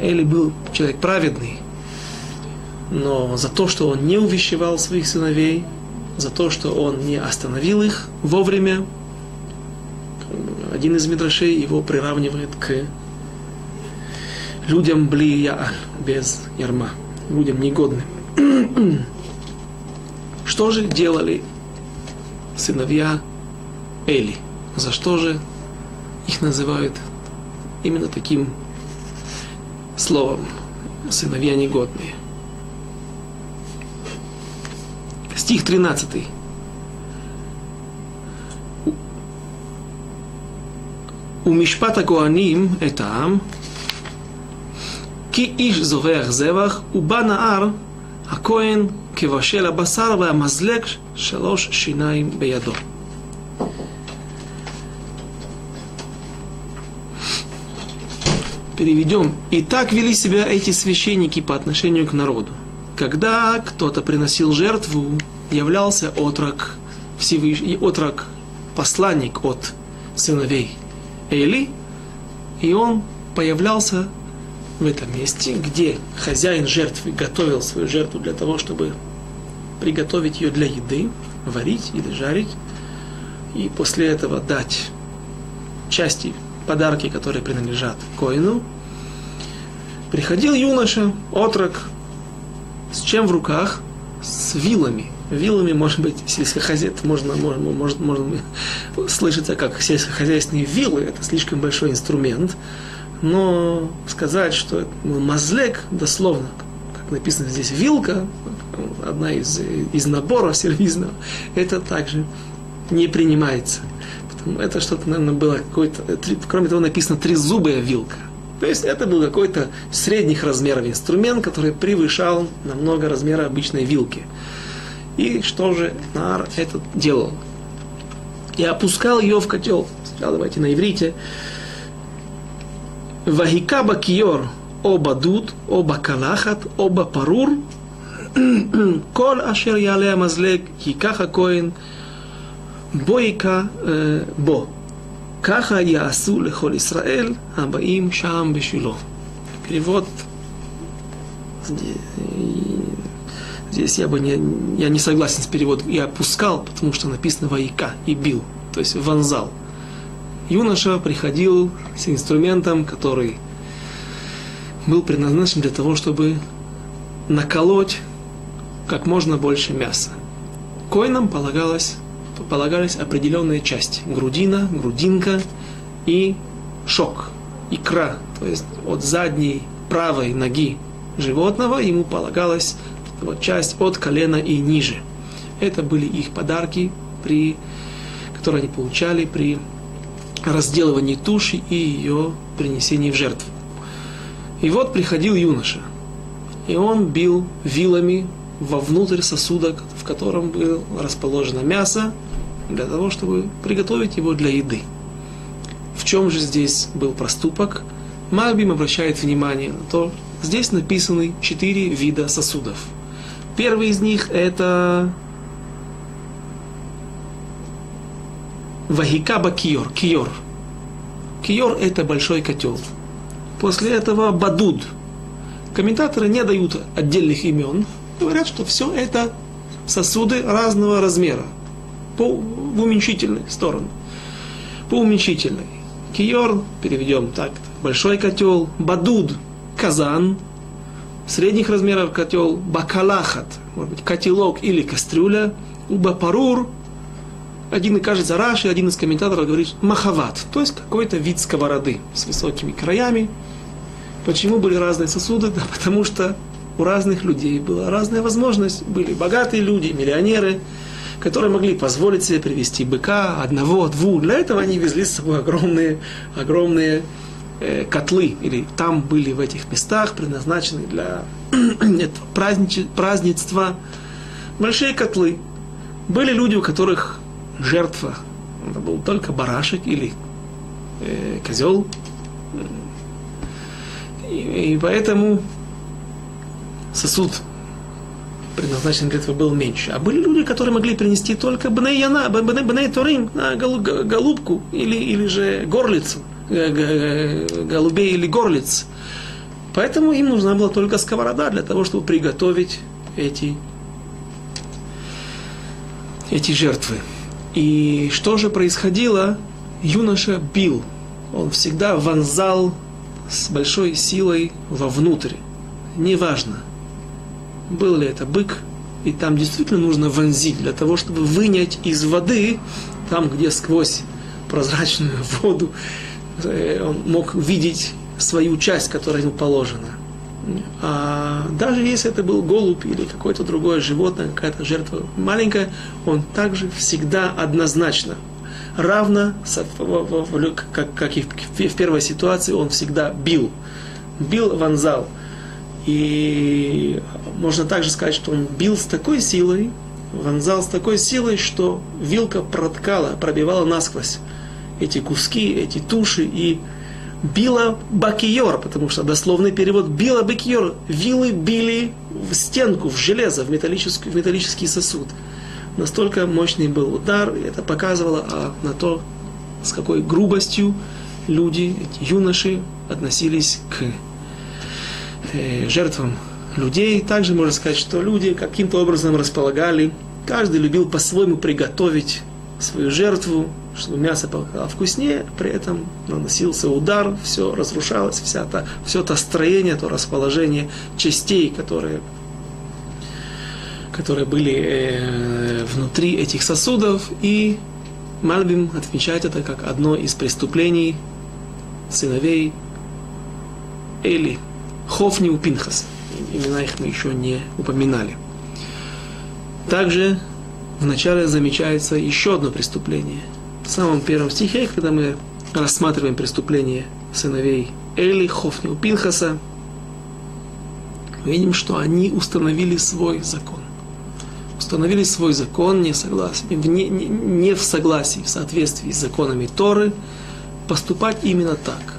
Эли был человек праведный, но за то, что он не увещевал своих сыновей, за то, что он не остановил их вовремя, один из мидрашей его приравнивает к людям блия без ярма, людям негодным. Что же делали сыновья Эли? За что же их называют именно таким словом сыновья негодные? Стих 13. У Мишпата Коаним это ам, כי איש זובח זבח, ובא נער, הכהן כבשל הבשר והמזלג שלוש שיניים בידו. Переведем. И так вели себя эти священники по отношению к народу. Когда кто-то приносил жертву, являлся отрок, Всевышний, отрок, посланник от сыновей Эли, и он появлялся в этом месте, где хозяин жертвы готовил свою жертву для того, чтобы приготовить ее для еды, варить или жарить, и после этого дать части, подарки, которые принадлежат коину, приходил юноша, отрок, с чем в руках? С вилами. Вилами, может быть, сельскохозяйство, можно, можно, может, можно слышится как сельскохозяйственные вилы, это слишком большой инструмент, но сказать, что ну, мазлек, дословно, как написано здесь, вилка, одна из, из набора сервизного, это также не принимается. Это что-то, наверное, было какой-то... Кроме того, написано трезубая вилка. То есть это был какой-то средних размеров инструмент, который превышал намного размера обычной вилки. И что же Нар этот делал? И опускал ее в котел. Сначала давайте на иврите. Вахика бакиор оба дуд, оба калахат, оба парур. Кол ашер яле мазлек, хикаха коин, боика э, бо. Каха яасу лехол Исраэль, абаим шам бешило. Перевод Здесь я бы не, я не согласен с переводом. И опускал, потому что написано воика и бил, то есть вонзал. Юноша приходил с инструментом, который был предназначен для того, чтобы наколоть как можно больше мяса. Коинам полагалось, полагались определенные части. Грудина, грудинка и шок, икра. То есть от задней правой ноги животного ему полагалась вот часть от колена и ниже. Это были их подарки, при, которые они получали при разделывании туши и ее принесении в жертву. И вот приходил юноша, и он бил вилами вовнутрь сосуда, в котором было расположено мясо, для того, чтобы приготовить его для еды. В чем же здесь был проступок? Мальбим обращает внимание на то, здесь написаны четыре вида сосудов. Первый из них это Вахикаба Киор, Киор. Киор это большой котел. После этого Бадуд. Комментаторы не дают отдельных имен, говорят, что все это сосуды разного размера, по, в уменьшительной сторону, по уменьшительной. Киор, переведем так, большой котел, бадуд, казан, средних размеров котел, бакалахат, может быть, котелок или кастрюля, убапарур, один и кажется Раши, один из комментаторов говорит махават, то есть какой-то вид сковороды с высокими краями. Почему были разные сосуды? Да потому что у разных людей была разная возможность. Были богатые люди, миллионеры, которые могли позволить себе привести быка, одного, двух. Для этого они везли с собой огромные, огромные котлы. Или там были в этих местах предназначены для празднества большие котлы. Были люди, у которых жертва это был только барашек или э, козел. И, и поэтому сосуд предназначен для этого был меньше. А были люди, которые могли принести только бней торим, на голубку или, или же горлицу, голубей или горлиц. Поэтому им нужна была только сковорода для того, чтобы приготовить эти, эти жертвы. И что же происходило? Юноша бил. Он всегда вонзал с большой силой вовнутрь. Неважно, был ли это бык, и там действительно нужно вонзить для того, чтобы вынять из воды, там, где сквозь прозрачную воду э, он мог видеть свою часть, которая ему положена. А даже если это был голубь или какое-то другое животное, какая-то жертва маленькая, он также всегда однозначно, равно, как, как и в первой ситуации, он всегда бил. Бил, вонзал – и можно также сказать, что он бил с такой силой, вонзал с такой силой, что вилка проткала, пробивала насквозь эти куски, эти туши и била бакиор, потому что дословный перевод била бакиор. Вилы били в стенку, в железо, в металлический, в металлический сосуд. Настолько мощный был удар, и это показывало а, на то, с какой грубостью люди, эти юноши, относились к э, жертвам людей. Также можно сказать, что люди каким-то образом располагали, каждый любил по-своему приготовить свою жертву, чтобы мясо было вкуснее, при этом наносился удар, все разрушалось, вся та, все то строение, то расположение частей, которые, которые были э, внутри этих сосудов, и Мальбим отмечает это как одно из преступлений сыновей Эли, Хофни у Пинхас. Имена их мы еще не упоминали. Также вначале замечается еще одно преступление. Самом первом стихе, когда мы рассматриваем преступление сыновей Эли, Хофни Пинхаса, видим, что они установили свой закон. Установили свой закон не, согласен, не, не, не в согласии, в соответствии с законами Торы, поступать именно так.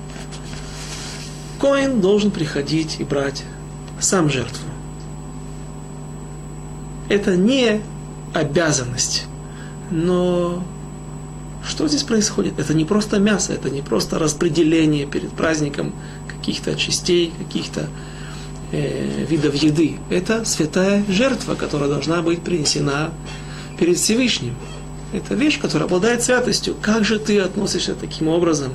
Коин должен приходить и брать сам жертву. Это не обязанность, но что здесь происходит? Это не просто мясо, это не просто распределение перед праздником каких-то частей, каких-то э, видов еды. Это святая жертва, которая должна быть принесена перед Всевышним. Это вещь, которая обладает святостью. Как же ты относишься таким образом?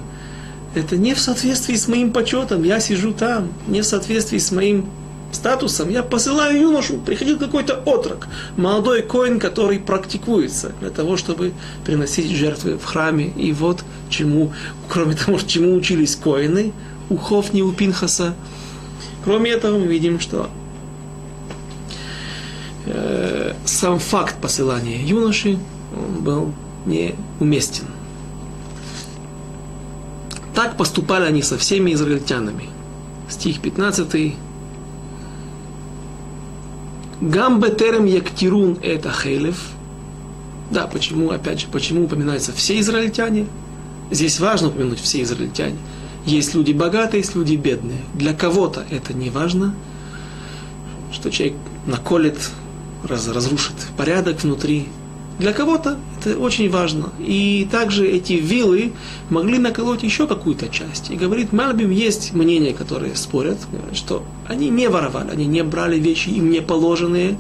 Это не в соответствии с моим почетом. Я сижу там, не в соответствии с моим статусом. Я посылаю юношу, приходил какой-то отрок, молодой коин, который практикуется для того, чтобы приносить жертвы в храме. И вот чему, кроме того, чему учились коины, у Хофни, у Пинхаса. Кроме этого, мы видим, что э, сам факт посылания юноши он был неуместен. Так поступали они со всеми израильтянами. Стих 15. Гамбетерем яктирун это хейлев. Да, почему, опять же, почему упоминаются все израильтяне? Здесь важно упомянуть все израильтяне. Есть люди богатые, есть люди бедные. Для кого-то это не важно, что человек наколет, раз, разрушит порядок внутри. Для кого-то это очень важно. И также эти вилы могли наколоть еще какую-то часть. И говорит, Мальбим есть мнения, которые спорят, что они не воровали, они не брали вещи им не положенные,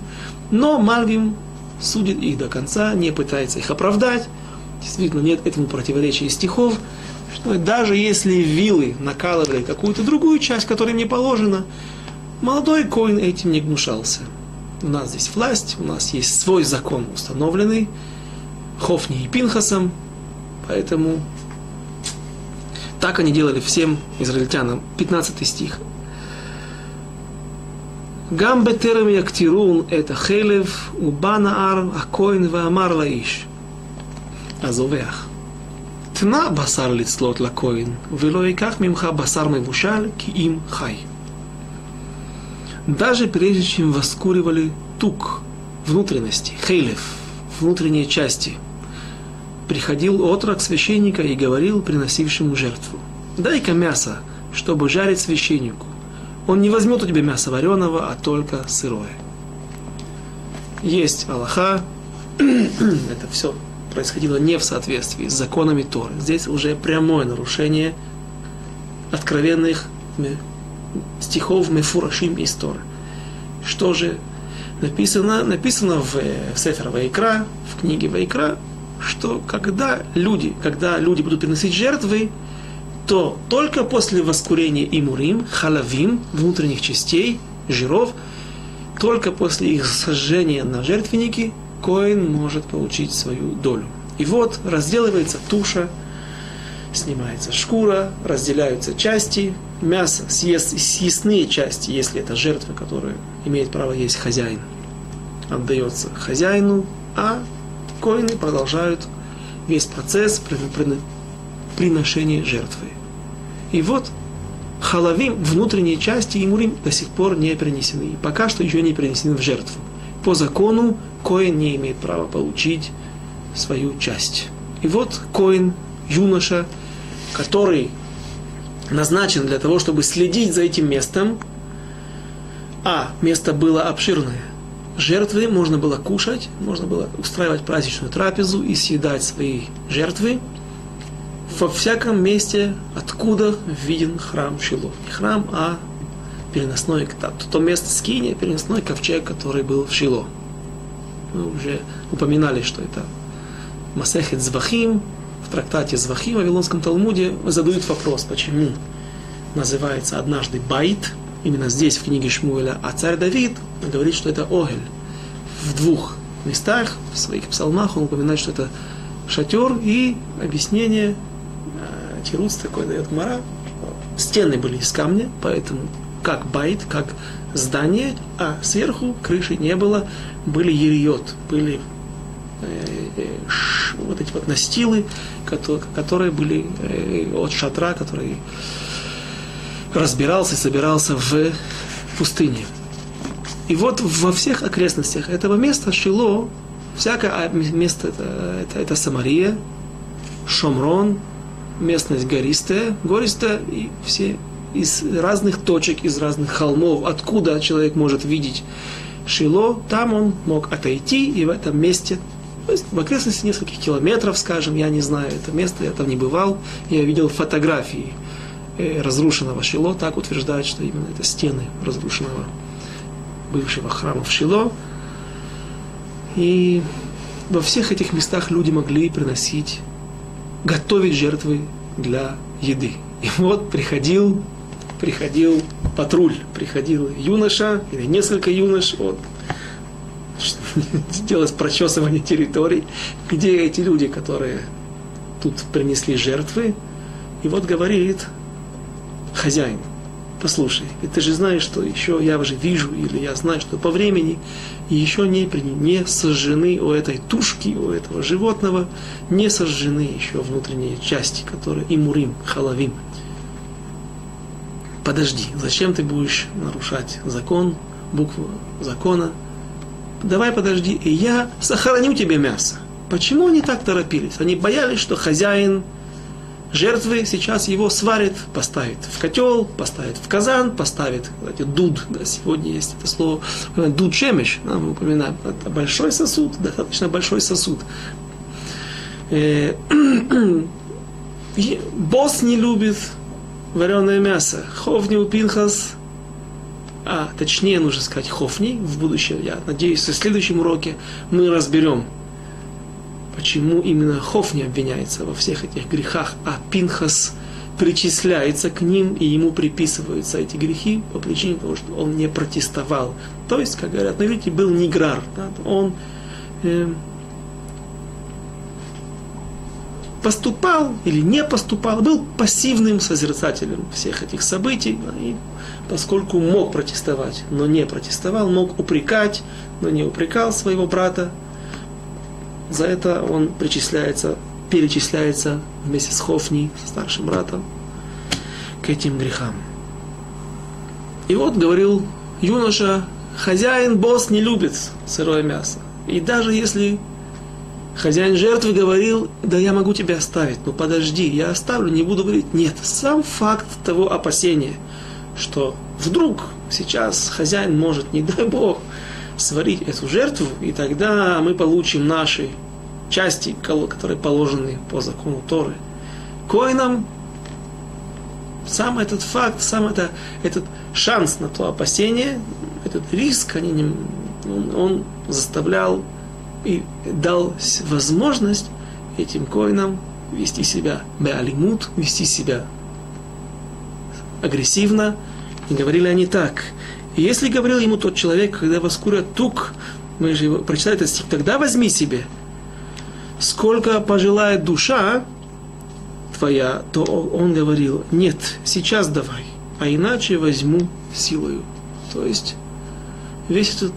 но Мальбим судит их до конца, не пытается их оправдать. Действительно, нет этому противоречия стихов, что даже если вилы накалывали какую-то другую часть, которая не положена, молодой коин этим не гнушался У нас здесь власть, у нас есть свой закон установленный, Хофни и Пинхасом, поэтому так они делали всем израильтянам. 15 стих. Гам бетерем яктирун это хелев убана ар акоин ваамар лаиш. הזובח. תנה בשר לצלות לכהן, ולא ייקח ממך בשר מבושל, כי אם חי. Даже прежде чем воскуривали тук, внутренности, хейлев, внутренние части – приходил отрок священника и говорил приносившему жертву, дай-ка мясо, чтобы жарить священнику. Он не возьмет у тебя мясо вареного, а только сырое. Есть Аллаха, это все происходило не в соответствии с законами Торы. Здесь уже прямое нарушение откровенных стихов Мефурашим из Торы. Что же написано? Написано в, в Сефер Вайкра, в книге Вайкра, что когда люди, когда люди будут приносить жертвы, то только после воскурения имурим, халавим, внутренних частей, жиров, только после их сожжения на жертвенники, коин может получить свою долю. И вот разделывается туша, снимается шкура, разделяются части, мясо, съест, съестные части, если это жертва, которую имеет право есть хозяин, отдается хозяину, а коины продолжают весь процесс приношения жертвы. И вот халавим, внутренние части имурим до сих пор не принесены. И пока что еще не принесены в жертву. По закону коин не имеет права получить свою часть. И вот коин, юноша, который назначен для того, чтобы следить за этим местом, а место было обширное – жертвы можно было кушать, можно было устраивать праздничную трапезу и съедать свои жертвы во всяком месте, откуда виден храм Шило. Не храм, а переносной, то, то место скиния, переносной ковчег, который был в Шило. Мы уже упоминали, что это מסכת זבחים, в трактате Звахим в Вавилонском Талмуде задают вопрос, почему называется однажды בית, именно здесь, в книге Шмуэля, а царь Давид говорит, что это אוהל. В двух местах, в своих псалмах, он упоминает, что это шатер и объяснение, э, תירוץ такой дает Гмара, стены были из камня, поэтому как בית, как здание, а сверху крыши не было, были ериот, были э, вот эти вот настилы, которые, были э, от шатра, который разбирался и собирался в пустыне. И вот во всех окрестностях этого места Шило, всякое место это, это, это Самария, Шомрон, местность гористая, гористая, и все из разных точек, из разных холмов, откуда человек может видеть Шило, там он мог отойти, и в этом месте, то есть в окрестности нескольких километров, скажем, я не знаю это место, я там не бывал, я видел фотографии э, разрушенного Шило, так утверждают, что именно это стены разрушенного бывшего храма в Шило. И во всех этих местах люди могли приносить, готовить жертвы для еды. И вот приходил, приходил патруль, приходил юноша или несколько юнош, вот, сделать прочесывание территорий, где эти люди, которые тут принесли жертвы, и вот говорит хозяин, послушай, ты же знаешь, что еще я уже вижу, или я знаю, что по времени еще не, не сожжены у этой тушки, у этого животного, не сожжены еще внутренние части, которые имурим, халавим. Подожди, зачем ты будешь нарушать закон, букву закона? Давай подожди, и я сохраню тебе мясо. Почему они так торопились? Они боялись, что хозяин жертвы сейчас его сварит, поставит в котел, поставит в казан, поставит, кстати, дуд, да, сегодня есть это слово, дуд чемеш, да, мы упоминаем, это большой сосуд, достаточно большой сосуд. Э, босс не любит вареное мясо. Ховни у Пинхас, а точнее нужно сказать Хофни в будущем, я надеюсь, в следующем уроке мы разберем, почему именно Хофни обвиняется во всех этих грехах, а Пинхас причисляется к ним, и ему приписываются эти грехи по причине того, что он не протестовал. То есть, как говорят, ну видите, был неграр, да, он э, поступал или не поступал, был пассивным созерцателем всех этих событий, да, и поскольку мог протестовать, но не протестовал, мог упрекать, но не упрекал своего брата, за это он причисляется, перечисляется вместе с Хофни, со старшим братом, к этим грехам. И вот говорил юноша, хозяин, босс не любит сырое мясо. И даже если хозяин жертвы говорил, да я могу тебя оставить, но подожди, я оставлю, не буду говорить. Нет, сам факт того опасения, что вдруг сейчас хозяин может, не дай Бог, сварить эту жертву, и тогда мы получим наши части, которые положены по закону Торы. Коинам сам этот факт, сам это, этот шанс на то опасение, этот риск, они не, он, он заставлял и дал возможность этим коинам вести себя беалимут, вести себя агрессивно. И говорили они так. И если говорил ему тот человек, когда воскурят тук, мы же прочитали этот стих, тогда возьми себе, сколько пожелает душа твоя, то он говорил, нет, сейчас давай, а иначе возьму силою. То есть весь этот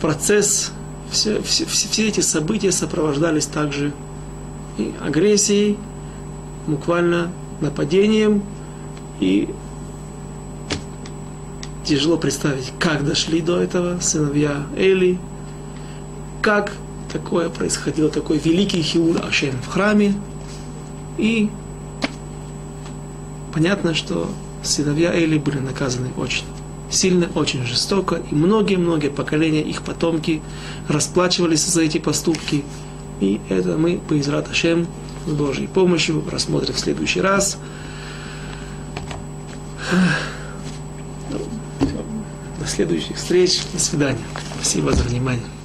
процесс, все, все, все эти события сопровождались также и агрессией, буквально нападением и тяжело представить, как дошли до этого сыновья Эли, как такое происходило, такой великий Хиур Ашем в храме. И понятно, что сыновья Эли были наказаны очень сильно, очень жестоко, и многие-многие поколения, их потомки расплачивались за эти поступки. И это мы, по Израт Ашем, с Божьей помощью, рассмотрим в следующий раз. До следующих встреч. До свидания. Спасибо за внимание.